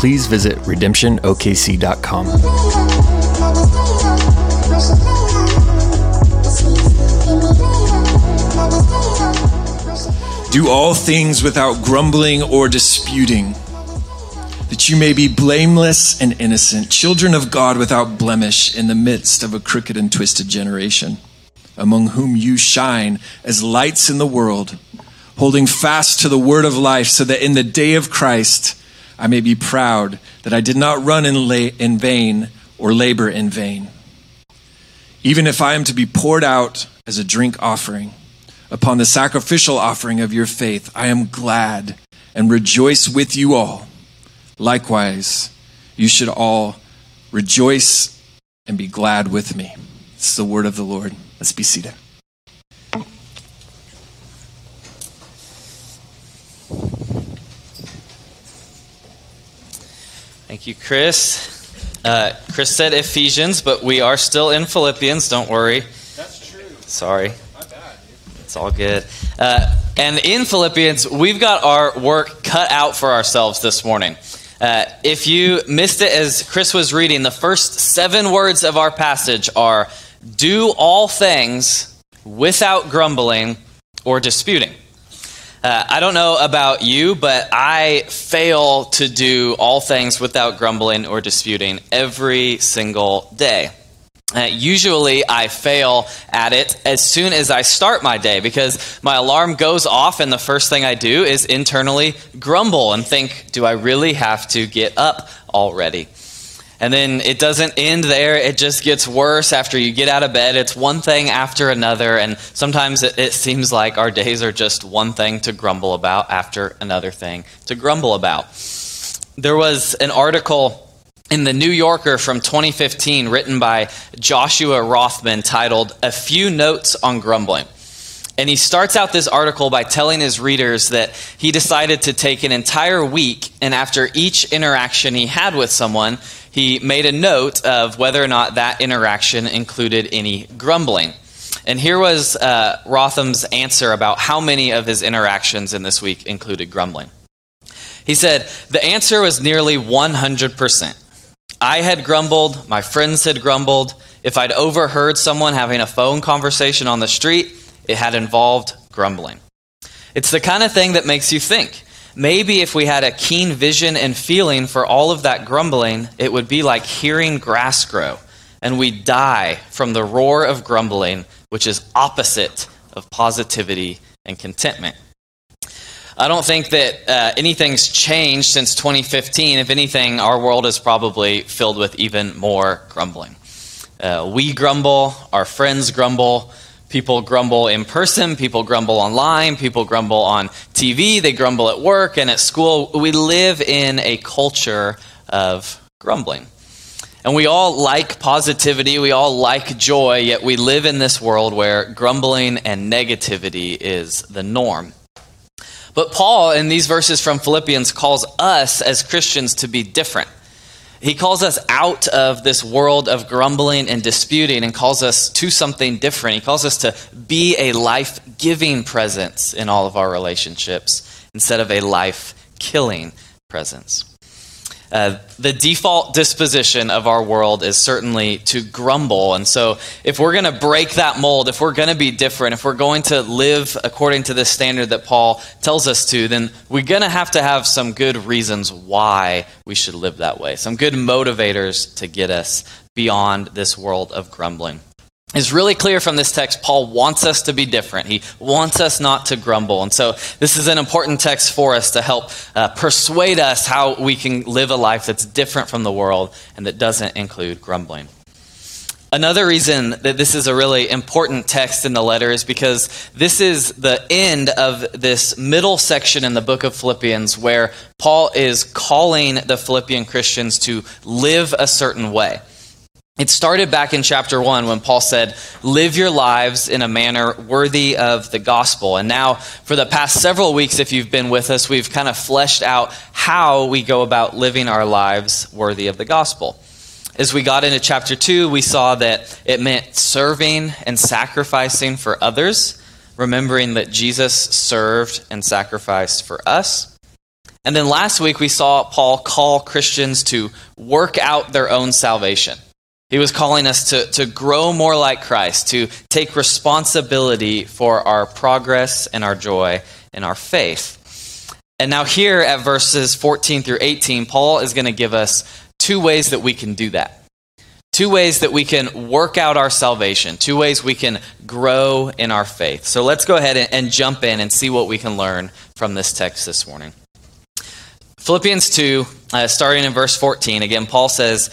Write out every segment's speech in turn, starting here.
please visit redemptionokc.com. Do all things without grumbling or disputing, that you may be blameless and innocent, children of God without blemish in the midst of a crooked and twisted generation, among whom you shine as lights in the world, holding fast to the word of life, so that in the day of Christ, I may be proud that I did not run in, la- in vain or labor in vain. Even if I am to be poured out as a drink offering upon the sacrificial offering of your faith, I am glad and rejoice with you all. Likewise, you should all rejoice and be glad with me. Is the word of the Lord. Let's be seated. Thank you, Chris. Uh, Chris said Ephesians, but we are still in Philippians. Don't worry. That's true. Sorry. My bad. It's all good. Uh, and in Philippians, we've got our work cut out for ourselves this morning. Uh, if you missed it as Chris was reading, the first seven words of our passage are do all things without grumbling or disputing. Uh, I don't know about you, but I fail to do all things without grumbling or disputing every single day. Uh, usually, I fail at it as soon as I start my day because my alarm goes off, and the first thing I do is internally grumble and think, Do I really have to get up already? And then it doesn't end there. It just gets worse after you get out of bed. It's one thing after another. And sometimes it, it, seems like our days are just one thing to grumble about after another thing to grumble about. There was an article in the New Yorker from 2015 written by Joshua Rothman titled A Few Notes on Grumbling. And he starts out this article by telling his readers that he decided to take an entire week, and after each interaction he had with someone, he made a note of whether or not that interaction included any grumbling. And here was uh, Rothman's answer about how many of his interactions in this week included grumbling. He said, The answer was nearly 100%. I had grumbled, my friends had grumbled. If I'd overheard someone having a phone conversation on the street, it had involved grumbling. It's the kind of thing that makes you think. Maybe if we had a keen vision and feeling for all of that grumbling, it would be like hearing grass grow, and we die from the roar of grumbling, which is opposite of positivity and contentment. I don't think that uh, anything's changed since 2015. If anything, our world is probably filled with even more grumbling. Uh, we grumble, our friends grumble, People grumble in person, people grumble online, people grumble on TV, they grumble at work and at school. We live in a culture of grumbling. And we all like positivity, we all like joy, yet we live in this world where grumbling and negativity is the norm. But Paul, in these verses from Philippians, calls us as Christians to be different. He calls us out of this world of grumbling and disputing and calls us to something different. He calls us to be a life giving presence in all of our relationships instead of a life killing presence. Uh, the default disposition of our world is certainly to grumble. And so, if we're going to break that mold, if we're going to be different, if we're going to live according to the standard that Paul tells us to, then we're going to have to have some good reasons why we should live that way, some good motivators to get us beyond this world of grumbling. It's really clear from this text, Paul wants us to be different. He wants us not to grumble. And so, this is an important text for us to help uh, persuade us how we can live a life that's different from the world and that doesn't include grumbling. Another reason that this is a really important text in the letter is because this is the end of this middle section in the book of Philippians where Paul is calling the Philippian Christians to live a certain way. It started back in chapter 1 when Paul said, Live your lives in a manner worthy of the gospel. And now, for the past several weeks, if you've been with us, we've kind of fleshed out how we go about living our lives worthy of the gospel. As we got into chapter 2, we saw that it meant serving and sacrificing for others, remembering that Jesus served and sacrificed for us. And then last week, we saw Paul call Christians to work out their own salvation. He was calling us to, to grow more like Christ, to take responsibility for our progress and our joy and our faith. And now, here at verses 14 through 18, Paul is going to give us two ways that we can do that. Two ways that we can work out our salvation. Two ways we can grow in our faith. So let's go ahead and, jump in and see what we can learn from this text this morning. Philippians 2, uh, starting in verse 14, again, Paul says,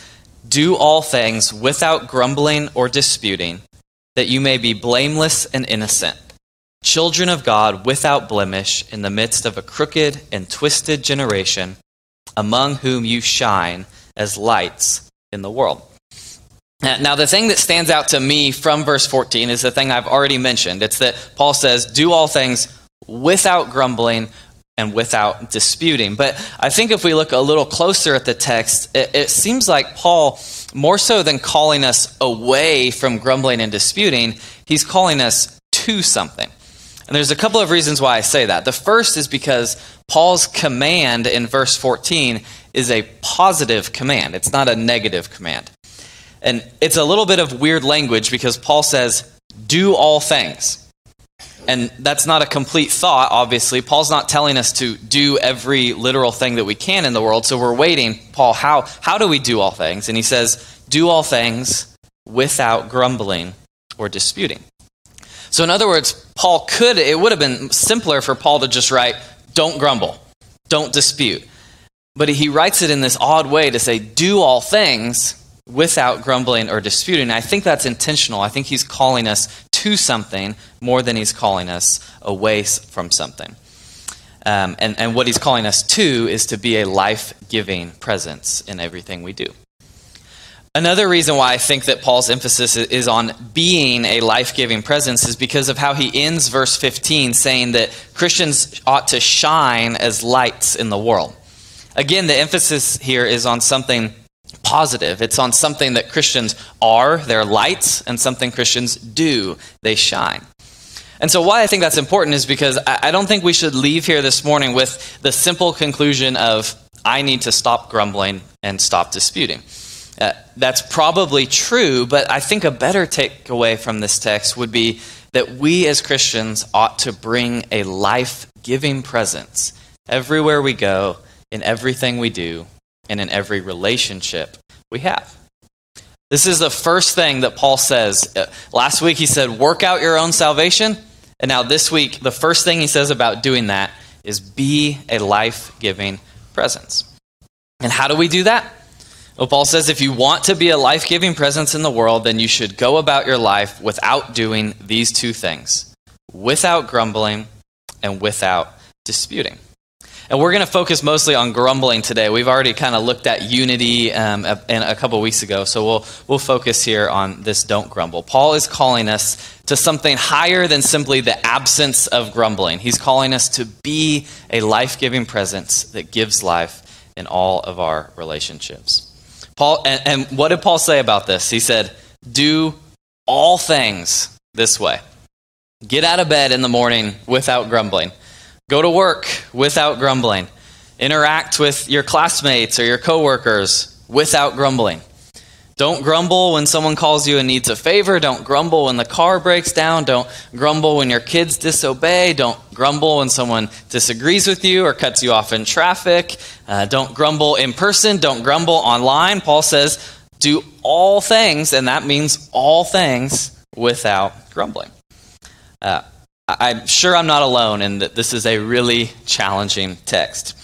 Do all things without grumbling or disputing, that you may be blameless and innocent, children of God without blemish in the midst of a crooked and twisted generation, among whom you shine as lights in the world. Now, the thing that stands out to me from verse 14 is the thing I've already mentioned. It's that Paul says, Do all things without grumbling and without disputing. But I think if we look a little closer at the text, it, it seems like Paul, more so than calling us away from grumbling and disputing, he's calling us to something. And there's a couple of reasons why I say that. The first is because Paul's command in verse 14 is a positive command, it's not a negative command. And it's a little bit of weird language because Paul says, do all things. And that's not a complete thought, obviously. Paul's not telling us to do every literal thing that we can in the world. So we're waiting, Paul, how, how do we do all things? And he says, do all things without grumbling or disputing. So, in other words, Paul could, it would have been simpler for Paul to just write, don't grumble, don't dispute. But he writes it in this odd way to say, do all things without grumbling or disputing. I think that's intentional. I think he's calling us to something more than he's calling us away from something. Um, and, and what he's calling us to is to be a life giving presence in everything we do. Another reason why I think that Paul's emphasis is on being a life giving presence is because of how he ends verse 15 saying that Christians ought to shine as lights in the world. Again, the emphasis here is on something positive. It's on something that Christians are, they're lights, and something Christians do, they shine. And so, why I think that's important is because I don't think we should leave here this morning with the simple conclusion of, I need to stop grumbling and stop disputing. Uh, that's probably true, but I think a better takeaway from this text would be that we as Christians ought to bring a life giving presence everywhere we go in everything we do and in every relationship we have. This is the first thing that Paul says. Uh, last week he said, work out your own salvation. And now this week, the first thing he says about doing that is be a life giving presence. And how do we do that? Well, Paul says if you want to be a life giving presence in the world, then you should go about your life without doing these two things without grumbling and without disputing. And we're going to focus mostly on grumbling today. We've already kind of looked at unity um, a, a couple weeks ago, so we'll, we'll focus here on this don't grumble. Paul is calling us to something higher than simply the absence of grumbling. He's calling us to be a life giving presence that gives life in all of our relationships. Paul, and, and what did Paul say about this? He said, Do all things this way. Get out of bed in the morning without grumbling. Go to work without grumbling. Interact with your classmates or your coworkers without grumbling. Don't grumble when someone calls you and needs a favor. Don't grumble when the car breaks down. Don't grumble when your kids disobey. Don't grumble when someone disagrees with you or cuts you off in traffic. Uh, don't grumble in person. Don't grumble online. Paul says, do all things, and that means all things without grumbling. Uh, I'm sure I'm not alone in that this is a really challenging text.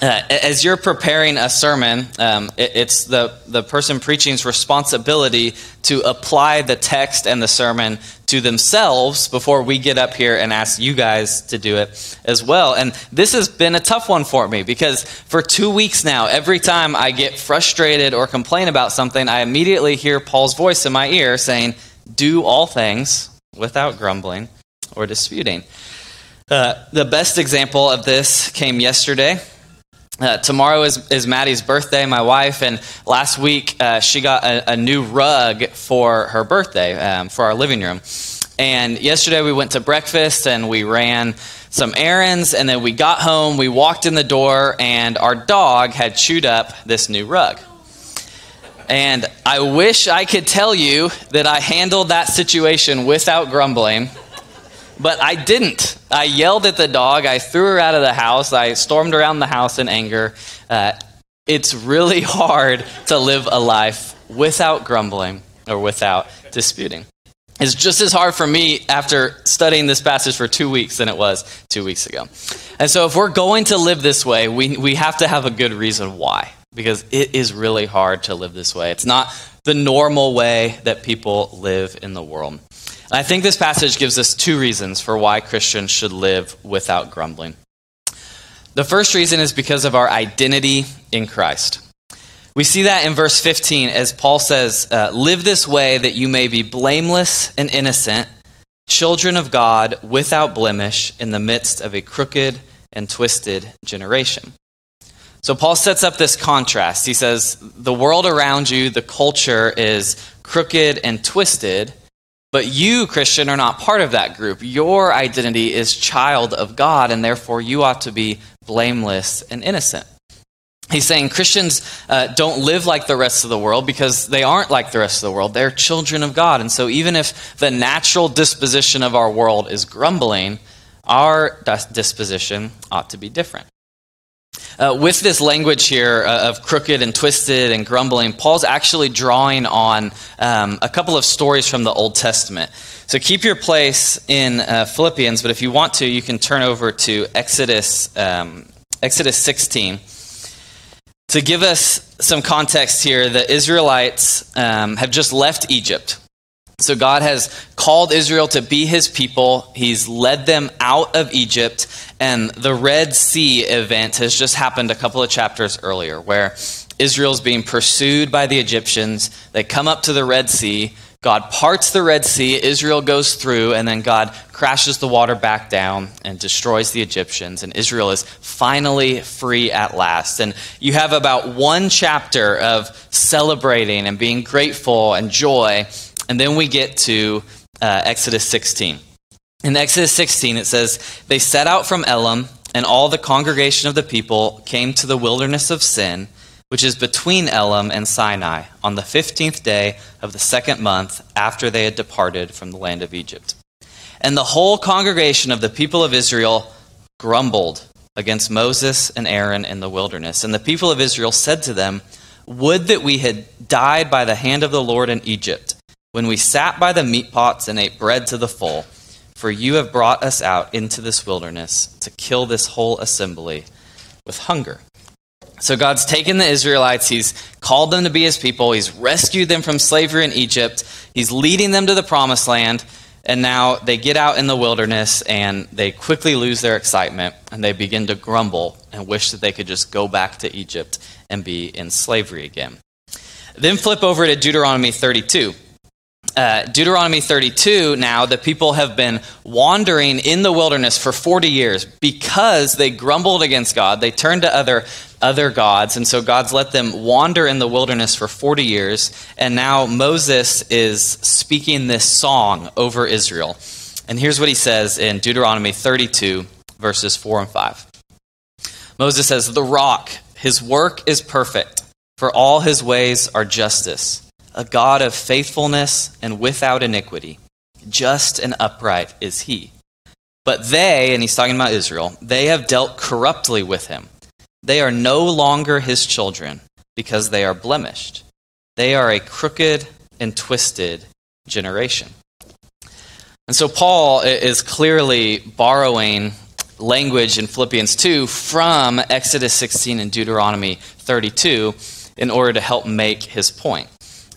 uh, as you're preparing a sermon, um, it, it's the, the person preaching's responsibility to apply the text and the sermon to themselves before we get up here and ask you guys to do it as well. And this has been a tough one for me because for two weeks now, every time I get frustrated or complain about something, I immediately hear Paul's voice in my ear saying, Do all things without grumbling or disputing. Uh, the best example of this came yesterday. Uh, tomorrow is, is Maddie's birthday, my wife, and last week uh, she got a, a, new rug for her birthday um, for our living room. And yesterday we went to breakfast and we ran some errands, and then we got home, we walked in the door, and our dog had chewed up this new rug. And I wish I could tell you that I handled that situation without grumbling but I didn't. I yelled at the dog. I threw her out of the house. I stormed around the house in anger. Uh, it's really hard to live a life without grumbling or without disputing. It's just as hard for me after studying this passage for two weeks than it was two weeks ago. And so, if we're going to live this way, we, we have to have a good reason why, because it is really hard to live this way. It's not the normal way that people live in the world. I think this passage gives us two reasons for why Christians should live without grumbling. The first reason is because of our identity in Christ. We see that in verse 15 as Paul says, uh, Live this way that you may be blameless and innocent, children of God without blemish in the midst of a crooked and twisted generation. So Paul sets up this contrast. He says, The world around you, the culture is crooked and twisted but you, Christian, are not part of that group. Your identity is child of God, and therefore you ought to be blameless and innocent. He's saying Christians uh, don't live like the rest of the world because they aren't like the rest of the world. They're children of God. And so, even if the natural disposition of our world is grumbling, our disposition ought to be different. Uh, with this language here uh, of crooked and twisted and grumbling, Paul's actually drawing on um, a couple of stories from the Old Testament. So keep your place in uh, Philippians, but if you want to, you can turn over to Exodus, um, Exodus 16. To give us some context here, the Israelites um, have just left Egypt. So God has called Israel to be his people. He's led them out of Egypt. And the Red Sea event has just happened a couple of chapters earlier, where Israel's being pursued by the Egyptians. They come up to the Red Sea. God parts the Red Sea. Israel goes through, and then God crashes the water back down and destroys the Egyptians. And Israel is finally free at last. And you have about one chapter of celebrating and being grateful and joy and then we get to uh, Exodus 16. In Exodus 16, it says, They set out from Elim, and all the congregation of the people came to the wilderness of Sin, which is between Elim and Sinai, on the 15th day of the second month after they had departed from the land of Egypt. And the whole congregation of the people of Israel grumbled against Moses and Aaron in the wilderness. And the people of Israel said to them, Would that we had died by the hand of the Lord in Egypt when we sat by the meat pots and ate bread to the full, for you have brought us out into this wilderness to kill this whole assembly with hunger. So God's taken the Israelites, He's called them to be His people, He's rescued them from slavery in Egypt, He's leading them to the promised land, and now they get out in the wilderness and they quickly lose their excitement and they begin to grumble and wish that they could just go back to Egypt and be in slavery again. Then flip over to Deuteronomy 32 uh, Deuteronomy 32 now, the people have been wandering in the wilderness for 40 years because they grumbled against God. They turned to other, other gods, and so God's let them wander in the wilderness for 40 years. And now Moses is speaking this song over Israel. And here's what he says in Deuteronomy 32, verses 4 and 5. Moses says, The rock, his work is perfect, for all his ways are justice a God of faithfulness and without iniquity. Just and upright is he. But they, and he's talking about Israel, they have dealt corruptly with him. They are no longer his children because they are blemished. They are a crooked and twisted generation. And so Paul is clearly borrowing language in Philippians 2 from Exodus 16 and Deuteronomy 32 in order to help make his point.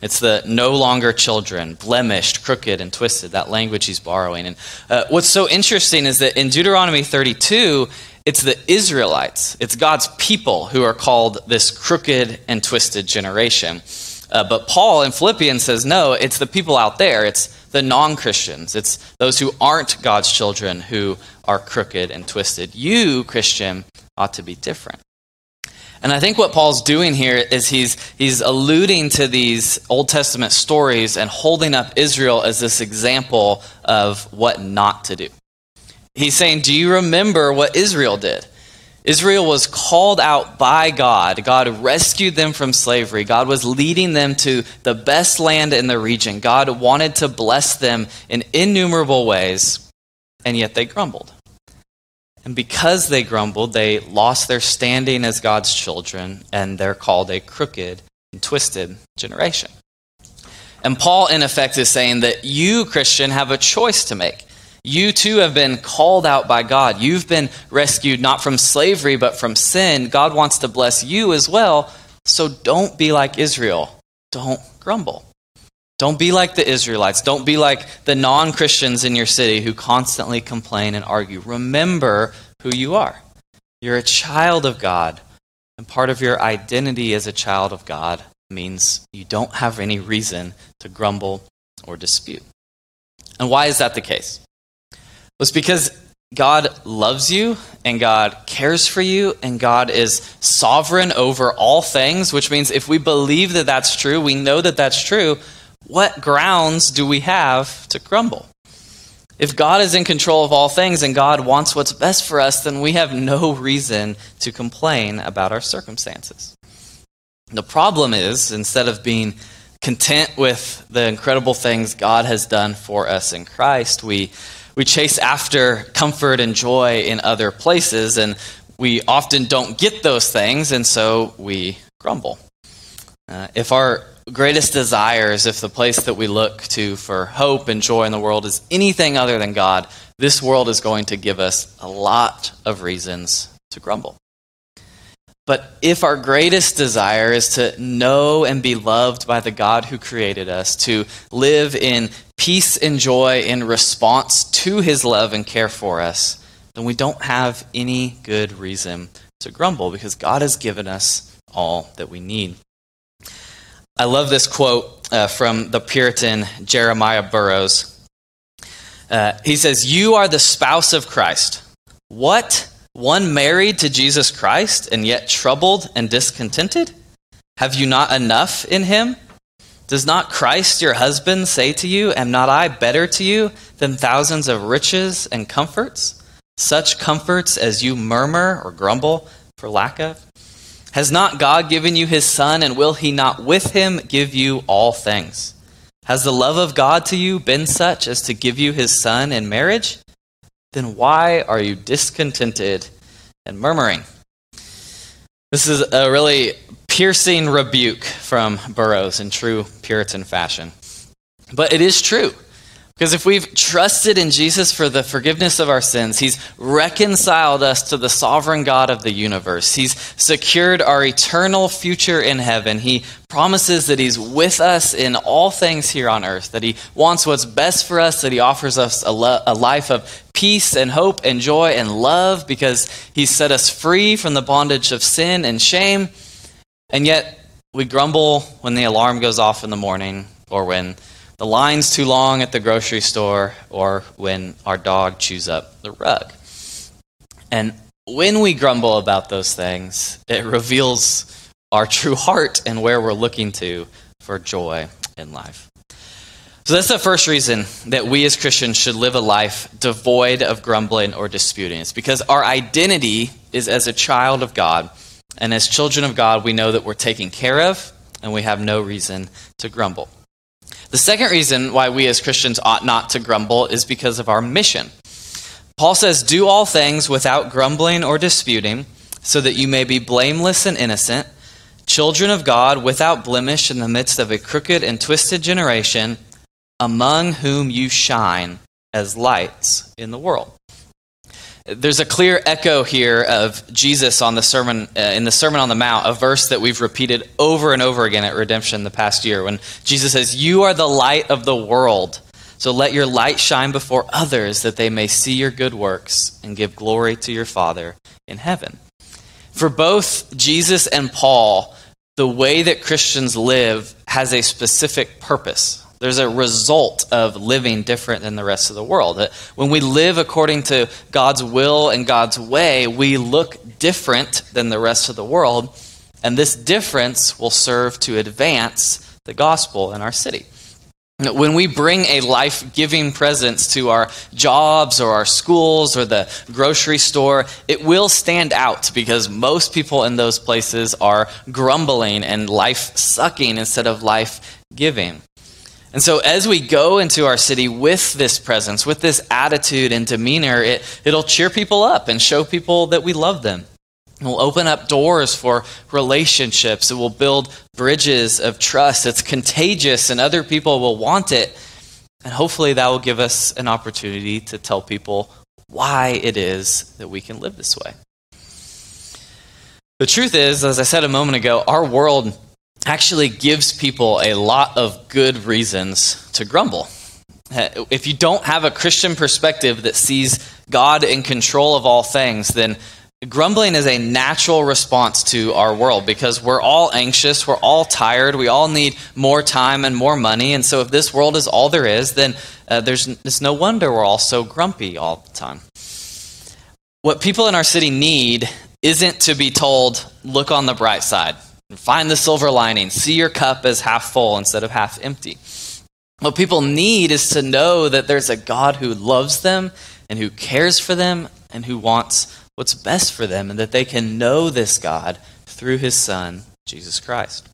It's the no longer children, blemished, crooked, and twisted, that language he's borrowing. And uh, what's so interesting is that in Deuteronomy 32, it's the Israelites, it's God's people who are called this crooked and twisted generation. Uh, but Paul in Philippians says, no, it's the people out there. It's the non Christians. It's those who aren't God's children who are crooked and twisted. You, Christian, ought to be different. And I think what Paul's doing here is he's, he's alluding to these Old Testament stories and holding up Israel as this example of what not to do. He's saying, Do you remember what Israel did? Israel was called out by God. God rescued them from slavery. God was leading them to the best land in the region. God wanted to bless them in innumerable ways, and yet they grumbled. And because they grumbled, they lost their standing as God's children, and they're called a crooked and twisted generation. And Paul, in effect, is saying that you, Christian, have a choice to make. You too have been called out by God. You've been rescued not from slavery, but from sin. God wants to bless you as well. So don't be like Israel. Don't grumble. Don't be like the Israelites. Don't be like the non Christians in your city who constantly complain and argue. Remember who you are. You're a child of God, and part of your identity as a child of God means you don't have any reason to grumble or dispute. And why is that the case? was because God loves you and God cares for you and God is sovereign over all things, which means if we believe that that's true, we know that that's true, what grounds do we have to grumble? If God is in control of all things and God wants what's best for us, then we have no reason to complain about our circumstances. The problem is, instead of being content with the incredible things God has done for us in Christ, we we chase after comfort and joy in other places, and we often don't get those things, and so we grumble. Uh, if our greatest desires, if the place that we look to for hope and joy in the world is anything other than God, this world is going to give us a lot of reasons to grumble. But if our greatest desire is to know and be loved by the God who created us, to live in peace and joy in response to his love and care for us, then we don't have any good reason to grumble because God has given us all that we need. I love this quote uh, from the Puritan Jeremiah Burroughs. Uh, he says, You are the spouse of Christ. What? One married to Jesus Christ and yet troubled and discontented? Have you not enough in him? Does not Christ your husband say to you, Am not I better to you than thousands of riches and comforts? Such comforts as you murmur or grumble for lack of? Has not God given you his Son, and will he not with him give you all things? Has the love of God to you been such as to give you his Son in marriage? then why are you discontented and murmuring? This is a really piercing rebuke from Burroughs in true Puritan fashion. But it is true. Because if we've trusted in Jesus for the forgiveness of our sins, He's reconciled us to the sovereign God of the universe. He's secured our eternal future in heaven. He promises that He's with us in all things here on earth, that He wants what's best for us, that He offers us a, lo- a life of peace and hope and joy and love because He's set us free from the bondage of sin and shame. And yet, we grumble when the alarm goes off in the morning or when the line's too long at the grocery store, or when our dog chews up the rug. And when we grumble about those things, it reveals our true heart and where we're looking to for joy in life. So that's the first reason that we as Christians should live a life devoid of grumbling or disputing. It's because our identity is as a child of God. And as children of God, we know that we're taken care of and we have no reason to grumble. The second reason why we as Christians ought not to grumble is because of our mission. Paul says, Do all things without grumbling or disputing, so that you may be blameless and innocent, children of God without blemish in the midst of a crooked and twisted generation, among whom you shine as lights in the world. There's a clear echo here of Jesus on the sermon uh, in the Sermon on the Mount, a verse that we've repeated over and over again at Redemption the past year when Jesus says, "You are the light of the world." So let your light shine before others that they may see your good works and give glory to your Father in heaven. For both Jesus and Paul, the way that Christians live has a specific purpose. There's a result of living different than the rest of the world. When we live according to God's will and God's way, we look different than the rest of the world, and this difference will serve to advance the gospel in our city. When we bring a life giving presence to our jobs or our schools or the grocery store, it will stand out because most people in those places are grumbling and life sucking instead of life giving. And so, as we go into our city with this presence, with this attitude and demeanor, it, it'll cheer people up and show people that we love them. It will open up doors for relationships. It will build bridges of trust. It's contagious, and other people will want it. And hopefully, that will give us an opportunity to tell people why it is that we can live this way. The truth is, as I said a moment ago, our world actually gives people a lot of good reasons to grumble. If you don't have a Christian perspective that sees God in control of all things, then grumbling is a natural response to our world because we're all anxious, we're all tired, we all need more time and more money. And so, if this world is all there is, then uh, there's it's no wonder we're all so grumpy all the time. What people in our city need isn't to be told, look on the bright side. Find the silver lining. See your cup as half full instead of half empty. What people need is to know that there's a God who loves them and who cares for them and who wants what's best for them, and that they can know this God through his Son, Jesus Christ.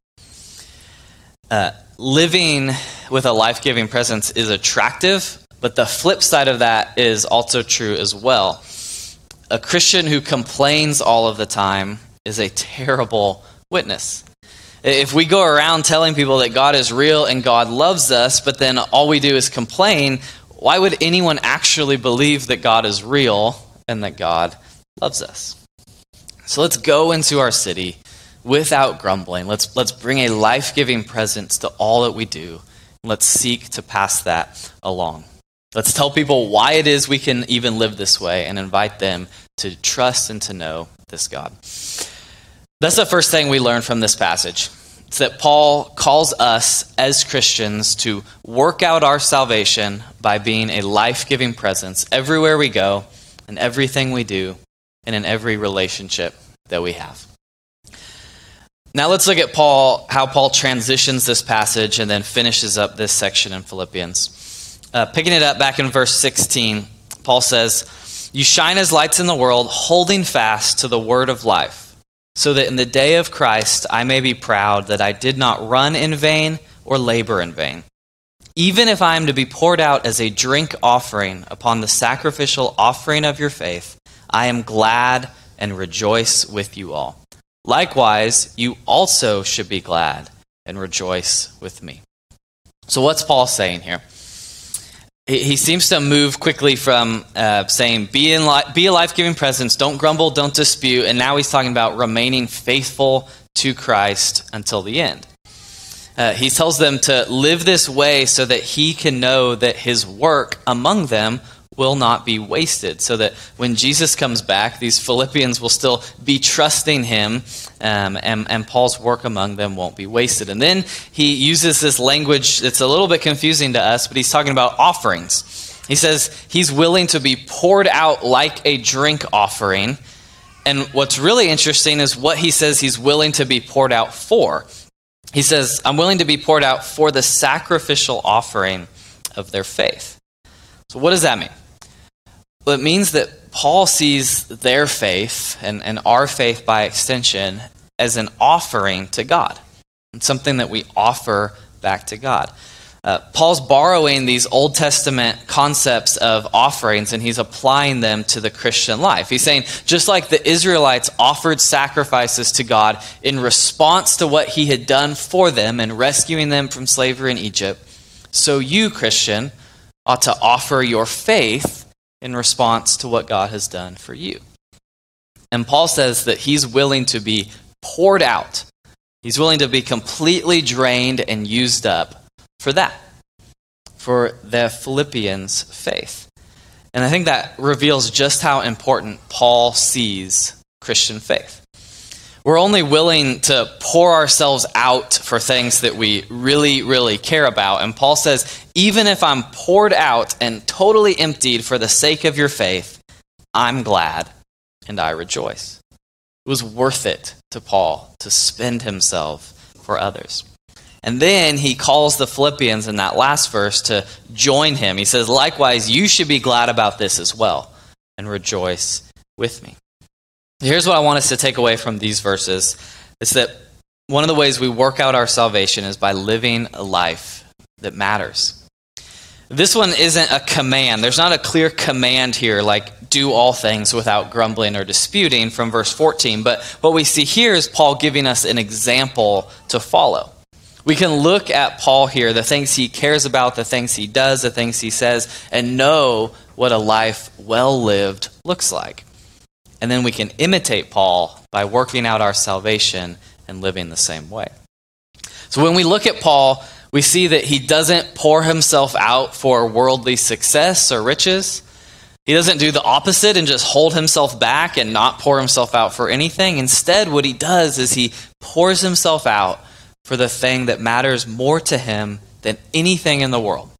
Uh, living with a life giving presence is attractive, but the flip side of that is also true as well. A Christian who complains all of the time is a terrible witness. If we go around telling people that God is real and God loves us, but then all we do is complain, why would anyone actually believe that God is real and that God loves us? So let's go into our city without grumbling. Let's, let's bring a life giving presence to all that we do. Let's seek to pass that along. Let's tell people why it is we can even live this way and invite them to trust and to know this God. That's the first thing we learn from this passage. It's that Paul calls us as Christians to work out our salvation by being a life giving presence everywhere we go, in everything we do, and in every relationship that we have. Now let's look at Paul, how Paul transitions this passage and then finishes up this section in Philippians. Uh, picking it up back in verse 16, Paul says, You shine as lights in the world, holding fast to the word of life so that in the day of Christ I may be proud that I did not run in vain or labor in vain. Even if I am to be poured out as a drink offering upon the sacrificial offering of your faith, I am glad and rejoice with you all. Likewise, you also should be glad and rejoice with me. So, what's Paul saying here? He seems to move quickly from uh, saying be, in li- be a life-giving presence. Don't grumble don't dispute. And now he's talking about remaining faithful to christ until the end. Uh, he tells them to live this way so that he can know that his work among them will not be wasted so that when jesus comes back these philippians will still be trusting him um, and, and paul's work among them won't be wasted. And then he uses this language that's a little bit confusing to us but he's talking about offerings. He says he's willing to be poured out like a drink offering and what's really interesting is what he says he's willing to be poured out for. He says i'm willing to be poured out for the sacrificial offering of their faith. So what does that mean well, it means that Paul sees their faith and, and our faith by extension as an offering to God, and something that we offer back to God. Uh, Paul's borrowing these Old Testament concepts of offerings and he's applying them to the Christian life. He's saying, just like the Israelites offered sacrifices to God in response to what he had done for them and rescuing them from slavery in Egypt, so you, Christian, ought to offer your faith in response to what God has done for you. And Paul says that he's willing to be poured out. He's willing to be completely drained and used up for that, for the Philippians' faith. And I think that reveals just how important Paul sees Christian faith. We're only willing to pour ourselves out for things that we really, really care about. And Paul says, even if I'm poured out and totally emptied for the sake of your faith, I'm glad and I rejoice. It was worth it to Paul to spend himself for others. And then he calls the Philippians in that last verse to join him. He says, Likewise, you should be glad about this as well and rejoice with me. Here's what I want us to take away from these verses is that one of the ways we work out our salvation is by living a life that matters. This one isn't a command. There's not a clear command here, like do all things without grumbling or disputing from verse 14. But what we see here is Paul giving us an example to follow. We can look at Paul here, the things he cares about, the things he does, the things he says, and know what a life well lived looks like. And then we can imitate Paul by working out our salvation and living the same way. So when we look at Paul, we see that he doesn't pour himself out for worldly success or riches. He doesn't do the opposite and just hold himself back and not pour himself out for anything. Instead, what he does is he pours himself out for the thing that matters more to him than anything in the world,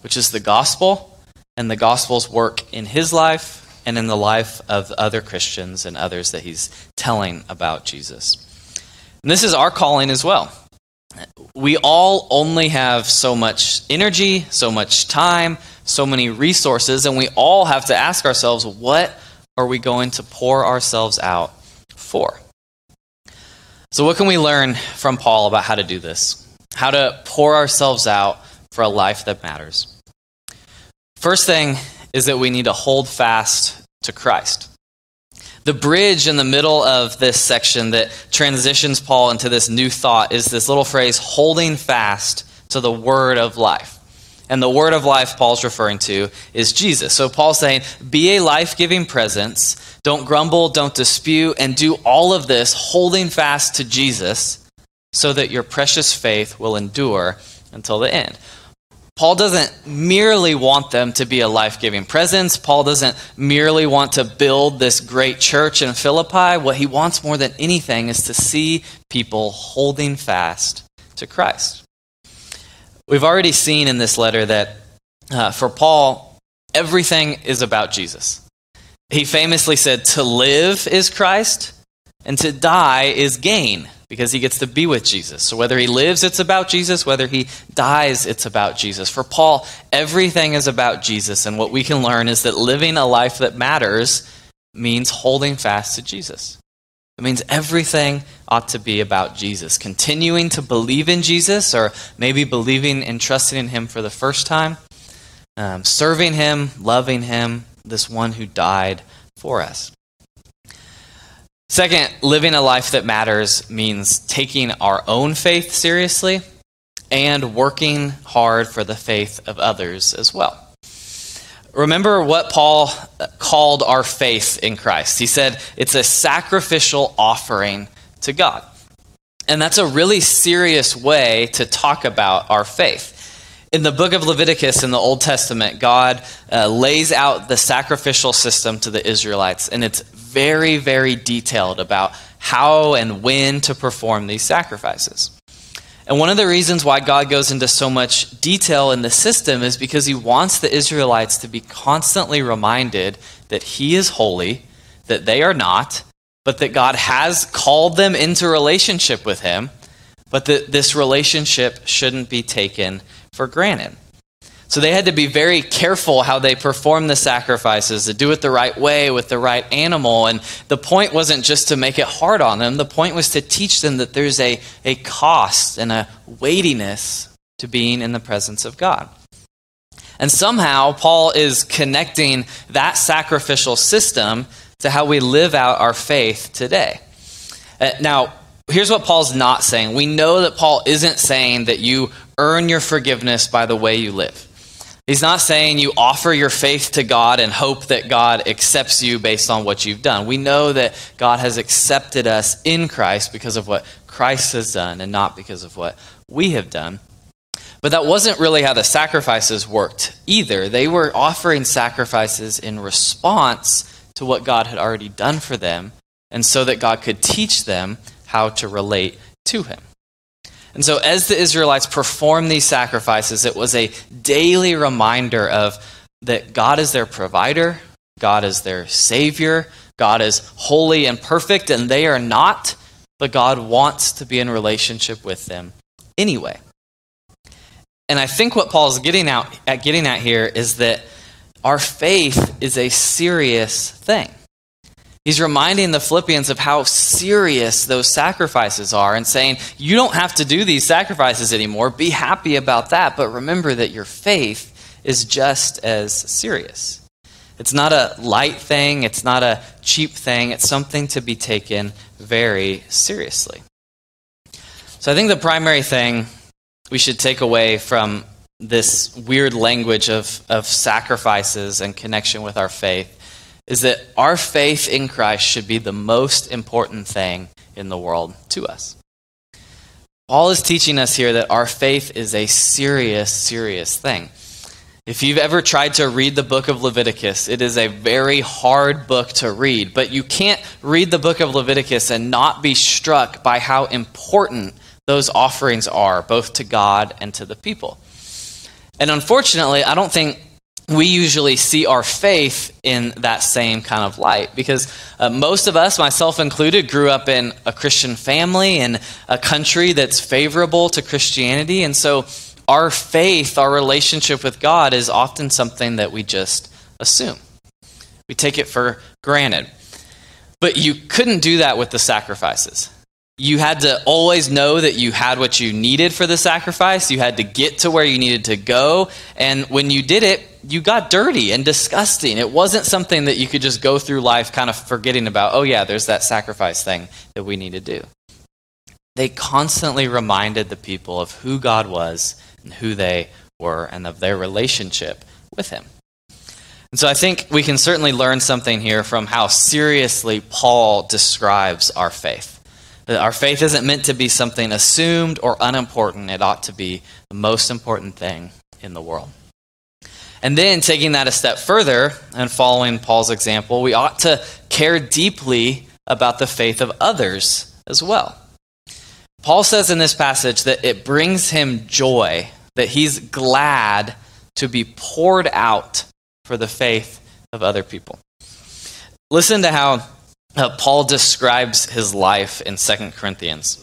which is the gospel and the gospel's work in his life and in the life of other Christians and others that he's telling about Jesus. And this is our calling as well. We all only have so much energy, so much time, so many resources, and we all have to ask ourselves, what are we going to pour ourselves out for? So, what can we learn from Paul about how to do this? How to pour ourselves out for a life that matters? First thing is that we need to hold fast to Christ. The bridge in the middle of this section that transitions Paul into this new thought is this little phrase, holding fast to the word of life. And the word of life Paul's referring to is Jesus. So Paul's saying, be a life giving presence. Don't grumble, don't dispute, and do all of this holding fast to Jesus so that your precious faith will endure until the end. Paul doesn't merely want them to be a life giving presence. Paul doesn't merely want to build this great church in Philippi. What he wants more than anything is to see people holding fast to Christ. We've already seen in this letter that uh, for Paul, everything is about Jesus. He famously said, To live is Christ, and to die is gain because he gets to be with Jesus. So whether he lives, it's about Jesus. Whether he dies, it's about Jesus. For Paul, everything is about Jesus. And what we can learn is that living a life that matters means holding fast to Jesus. It means everything ought to be about Jesus. Continuing to believe in Jesus, or maybe believing and trusting in him for the first time, um, serving him, loving him, this one who died for us. Second, living a life that matters means taking our own faith seriously and working hard for the faith of others as well. Remember what Paul called our faith in Christ. He said it's a sacrificial offering to God. And that's a really serious way to talk about our faith. In the book of Leviticus in the Old Testament, God uh, lays out the sacrificial system to the Israelites, and it's very, very detailed about how and when to perform these sacrifices. And one of the reasons why God goes into so much detail in the system is because he wants the Israelites to be constantly reminded that he is holy, that they are not, but that God has called them into relationship with him, but that this relationship shouldn't be taken for granted. So they had to be very careful how they performed the sacrifices, to do it the right way with the right animal. And the point wasn't just to make it hard on them, the point was to teach them that there's a, a cost and a weightiness to being in the presence of God. And somehow, Paul is connecting that sacrificial system to how we live out our faith today. Uh, now, here's what Paul's not saying. We know that Paul isn't saying that you earn your forgiveness by the way you live. He's not saying you offer your faith to God and hope that God accepts you based on what you've done. We know that God has accepted us in Christ because of what Christ has done and not because of what we have done. But that wasn't really how the sacrifices worked either. They were offering sacrifices in response to what God had already done for them, and so that God could teach them how to relate to Him. And so, as the Israelites performed these sacrifices, it was a daily reminder of that God is their provider, God is their savior, God is holy and perfect, and they are not, but God wants to be in relationship with them anyway. And I think what Paul's getting out at getting at here is that our faith is a serious thing. He's reminding the Philippians of how serious those sacrifices are and saying, You don't have to do these sacrifices anymore. Be happy about that. But remember that your faith is just as serious. It's not a light thing, it's not a cheap thing. It's something to be taken very seriously. So I think the primary thing we should take away from this weird language of, of sacrifices and connection with our faith is that our faith in Christ should be the most important thing in the world to us. Paul is teaching us here that our faith is a serious, serious thing. If you've ever tried to read the book of Leviticus, it is a very hard book to read, but you can't read the book of Leviticus and not be struck by how important those offerings are, both to God and to the people. And unfortunately, I don't think we usually see our faith in that same kind of light because uh, most of us, myself included, grew up in a Christian family in a country that's favorable to Christianity. And so our faith, our relationship with God, is often something that we just assume. We take it for granted. But you couldn't do that with the sacrifices you had to always know that you had what you needed for the sacrifice. You had to get to where you needed to go. And when you did it, you got dirty and disgusting. It wasn't something that you could just go through life kind of forgetting about, oh, yeah, there's that sacrifice thing that we need to do. They constantly reminded the people of who God was and who they were and of their relationship with Him. And so I think we can certainly learn something here from how seriously Paul describes our faith. Our faith isn't meant to be something assumed or unimportant. It ought to be the most important thing in the world. And then, taking that a step further and following Paul's example, we ought to care deeply about the faith of others as well. Paul says in this passage that it brings him joy, that he's glad to be poured out for the faith of other people. Listen to how uh, Paul describes his life in 2 Corinthians.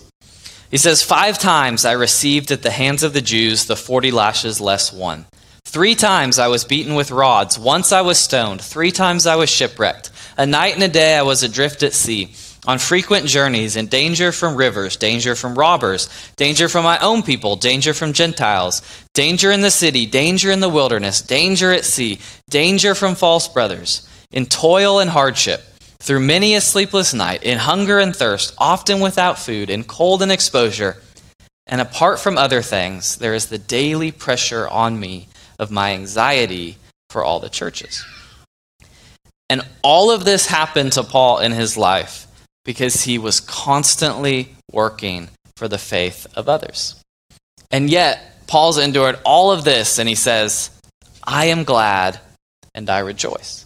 He says, Five times I received at the hands of the Jews the 40 lashes less one. Three times I was beaten with rods. Once I was stoned. Three times I was shipwrecked. A night and a day I was adrift at sea, on frequent journeys, in danger from rivers, danger from robbers, danger from my own people, danger from Gentiles, danger in the city, danger in the wilderness, danger at sea, danger from false brothers, in toil and hardship through many a sleepless night, in hunger and thirst, often without food, in cold and exposure. And apart from other things, there is the daily pressure on me of my anxiety for all the churches. And all of this happened to Paul in his life because he was constantly working for the faith of others. And yet, Paul's endured all of this, and he says, I am glad and I rejoice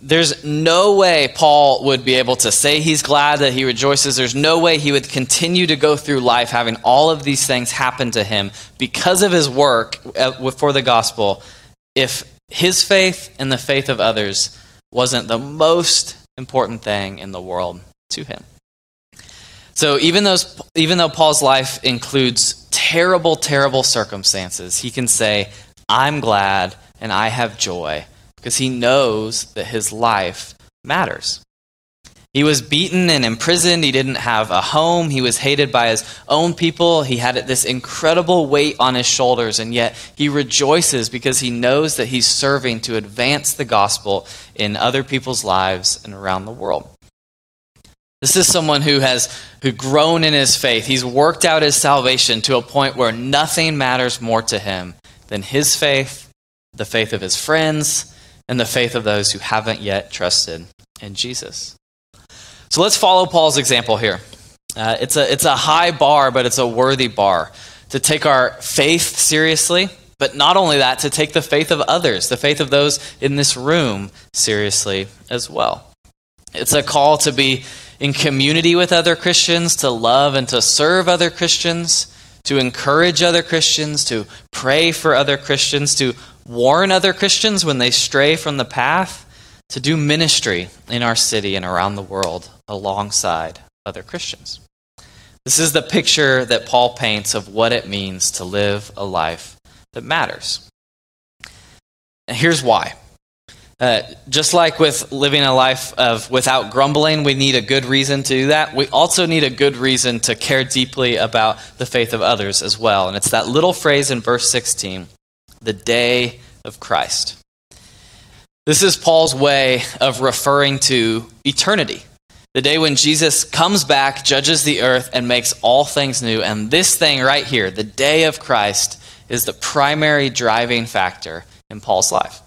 there's no way Paul would be able to say he's glad that he rejoices. There's no way he would continue to go through life having all of these things happen to him because of his work uh, for the gospel if his faith and the faith of others wasn't the most important thing in the world to him. So even though, even though Paul's life includes terrible, terrible circumstances, he can say, I'm glad and I have joy because he knows that his life matters. He was beaten and imprisoned. He didn't have a home. He was hated by his own people. He had this incredible weight on his shoulders, and yet he rejoices because he knows that he's serving to advance the gospel in other people's lives and around the world. This is someone who has who grown in his faith. He's worked out his salvation to a point where nothing matters more to him than his faith the faith of his friends, and the faith of those who haven't yet trusted in Jesus. So let's follow Paul's example here. Uh, it's, a, it's a high bar, but it's a worthy bar to take our faith seriously, but not only that, to take the faith of others, the faith of those in this room seriously as well. It's a call to be in community with other Christians, to love and to serve other Christians, to encourage other Christians, to pray for other Christians, to warn other Christians when they stray from the path, to do ministry in our city and around the world alongside other Christians. This is the picture that Paul paints of what it means to live a life that matters. And here's why. Uh, just like with living a life of without grumbling, we need a good reason to do that. We also need a good reason to care deeply about the faith of others as well. And it's that little phrase in verse 16 the day of Christ. This is Paul's way of referring to eternity. The day when Jesus comes back, judges the earth, and makes all things new. And this thing right here, the day of Christ, is the primary driving factor in Paul's life.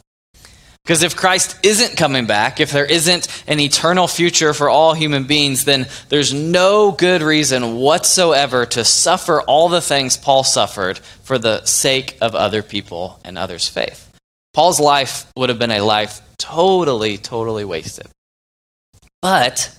Because if Christ isn't coming back, if there isn't an eternal future for all human beings, then there's no good reason whatsoever to suffer all the things Paul suffered for the sake of other people and others' faith. Paul's life would have been a life totally, totally wasted. But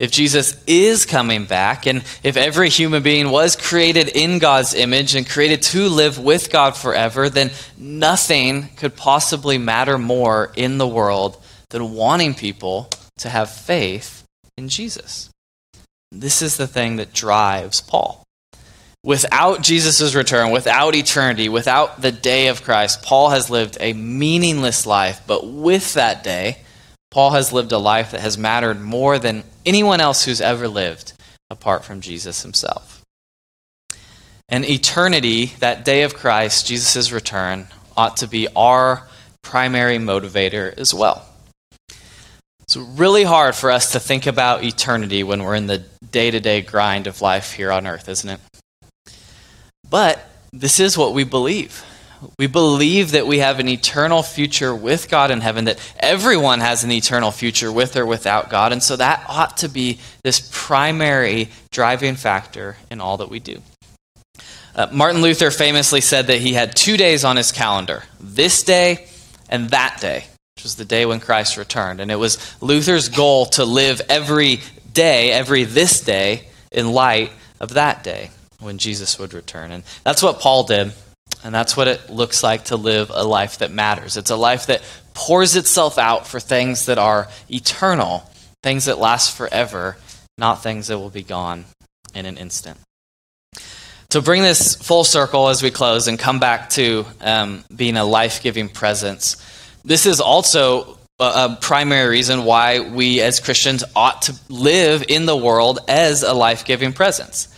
if Jesus is coming back, and if every human being was created in God's image and created to live with God forever, then nothing could possibly matter more in the world than wanting people to have faith in Jesus. This is the thing that drives Paul. Without Jesus' return, without eternity, without the day of Christ, Paul has lived a meaningless life. But with that day, Paul has lived a life that has mattered more than anyone else who's ever lived apart from Jesus himself. And eternity, that day of Christ, Jesus' return, ought to be our primary motivator as well. It's really hard for us to think about eternity when we're in the day to day grind of life here on earth, isn't it? But this is what we believe. We believe that we have an eternal future with God in heaven, that everyone has an eternal future with or without God. And so that ought to be this primary driving factor in all that we do. Uh, Martin Luther famously said that he had two days on his calendar this day and that day, which was the day when Christ returned. And it was Luther's goal to live every day, every this day, in light of that day when Jesus would return. And that's what Paul did and that's what it looks like to live a life that matters. It's a life that pours itself out for things that are eternal, things that last forever, not things that will be gone in an instant. To bring this full circle as we close and come back to um, being a life giving presence, this is also a, primary reason why we as Christians ought to live in the world as a life giving presence.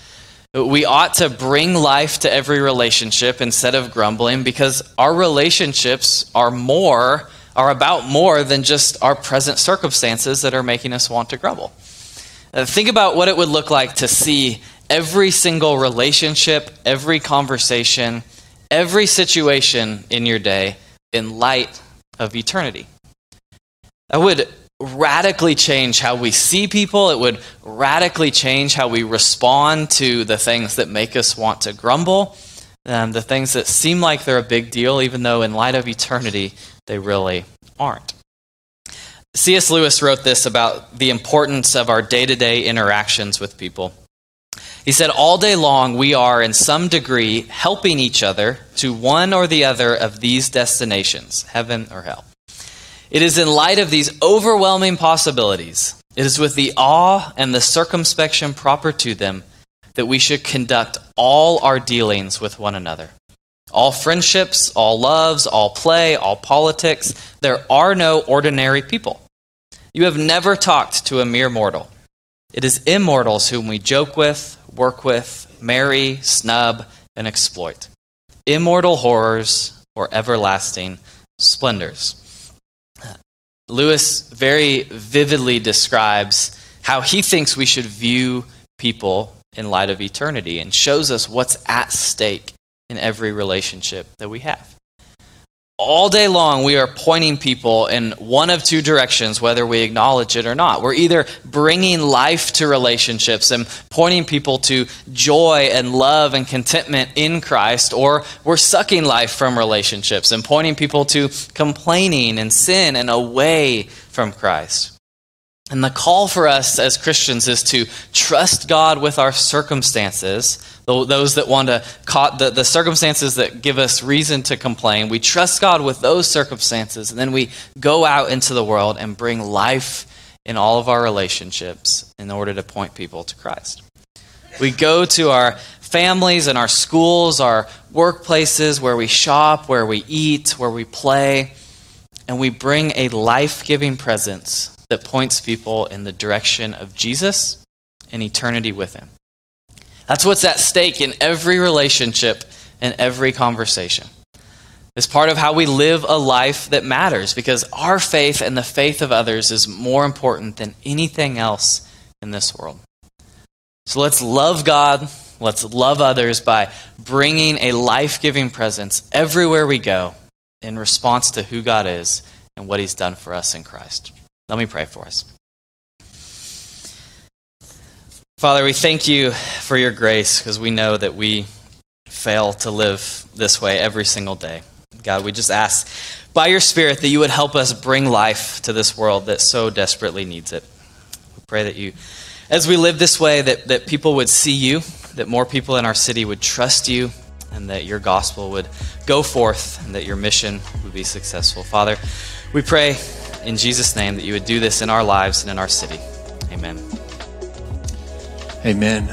We ought to bring life to every relationship instead of grumbling because our relationships are more, are about more than just our present circumstances that are making us want to grumble. Uh, think about what it would look like to see every single relationship, every conversation, every situation in your day in light of eternity. I would radically change how we see people. It would radically change how we respond to the things that make us want to grumble, um, the things that seem like they're a big deal, even though in light of eternity, they really aren't. C.S. Lewis wrote this about the importance of our day to day interactions with people. He said, All day long, we are in some degree helping each other to one or the other of these destinations, heaven or hell. It is in light of these overwhelming possibilities, it is with the awe and the circumspection proper to them that we should conduct all our dealings with one another. All friendships, all loves, all play, all politics, there are no ordinary people. You have never talked to a mere mortal. It is immortals whom we joke with, work with, marry, snub, and exploit. Immortal horrors or everlasting splendors. Lewis very vividly describes how he thinks we should view people in light of eternity and shows us what's at stake in every relationship that we have. All day long we are pointing people in one of two directions whether we acknowledge it or not. We're either bringing life to relationships and pointing people to joy and love and contentment in christ or we're sucking life from relationships and pointing people to complaining and sin and away from christ and the call for us as Christians is to trust God with our circumstances, those that want to, the, the circumstances that give us reason to complain. We trust God with those circumstances, and then we go out into the world and bring life in all of our relationships in order to point people to Christ. We go to our families and our schools, our workplaces, where we shop, where we eat, where we play, and we bring a life giving presence that points people in the direction of Jesus and eternity with Him. That's what's at stake in every relationship and every conversation. It's part of how we live a life that matters because our faith and the faith of others is more important than anything else in this world. So let's love God, let's love others by bringing a life giving presence everywhere we go in response to who God is and what He's done for us in Christ. Let me pray for us. Father, we thank you for your grace because we know that we fail to live this way every single day. God, we just ask by your Spirit that you would help us bring life to this world that so desperately needs it. We pray that you, as we live this way, that, that people would see you, that more people in our city would trust you, and that your gospel would go forth, and that your mission would be successful. Father, we pray in Jesus' name that you would do this in our lives and in our city. Amen. Amen.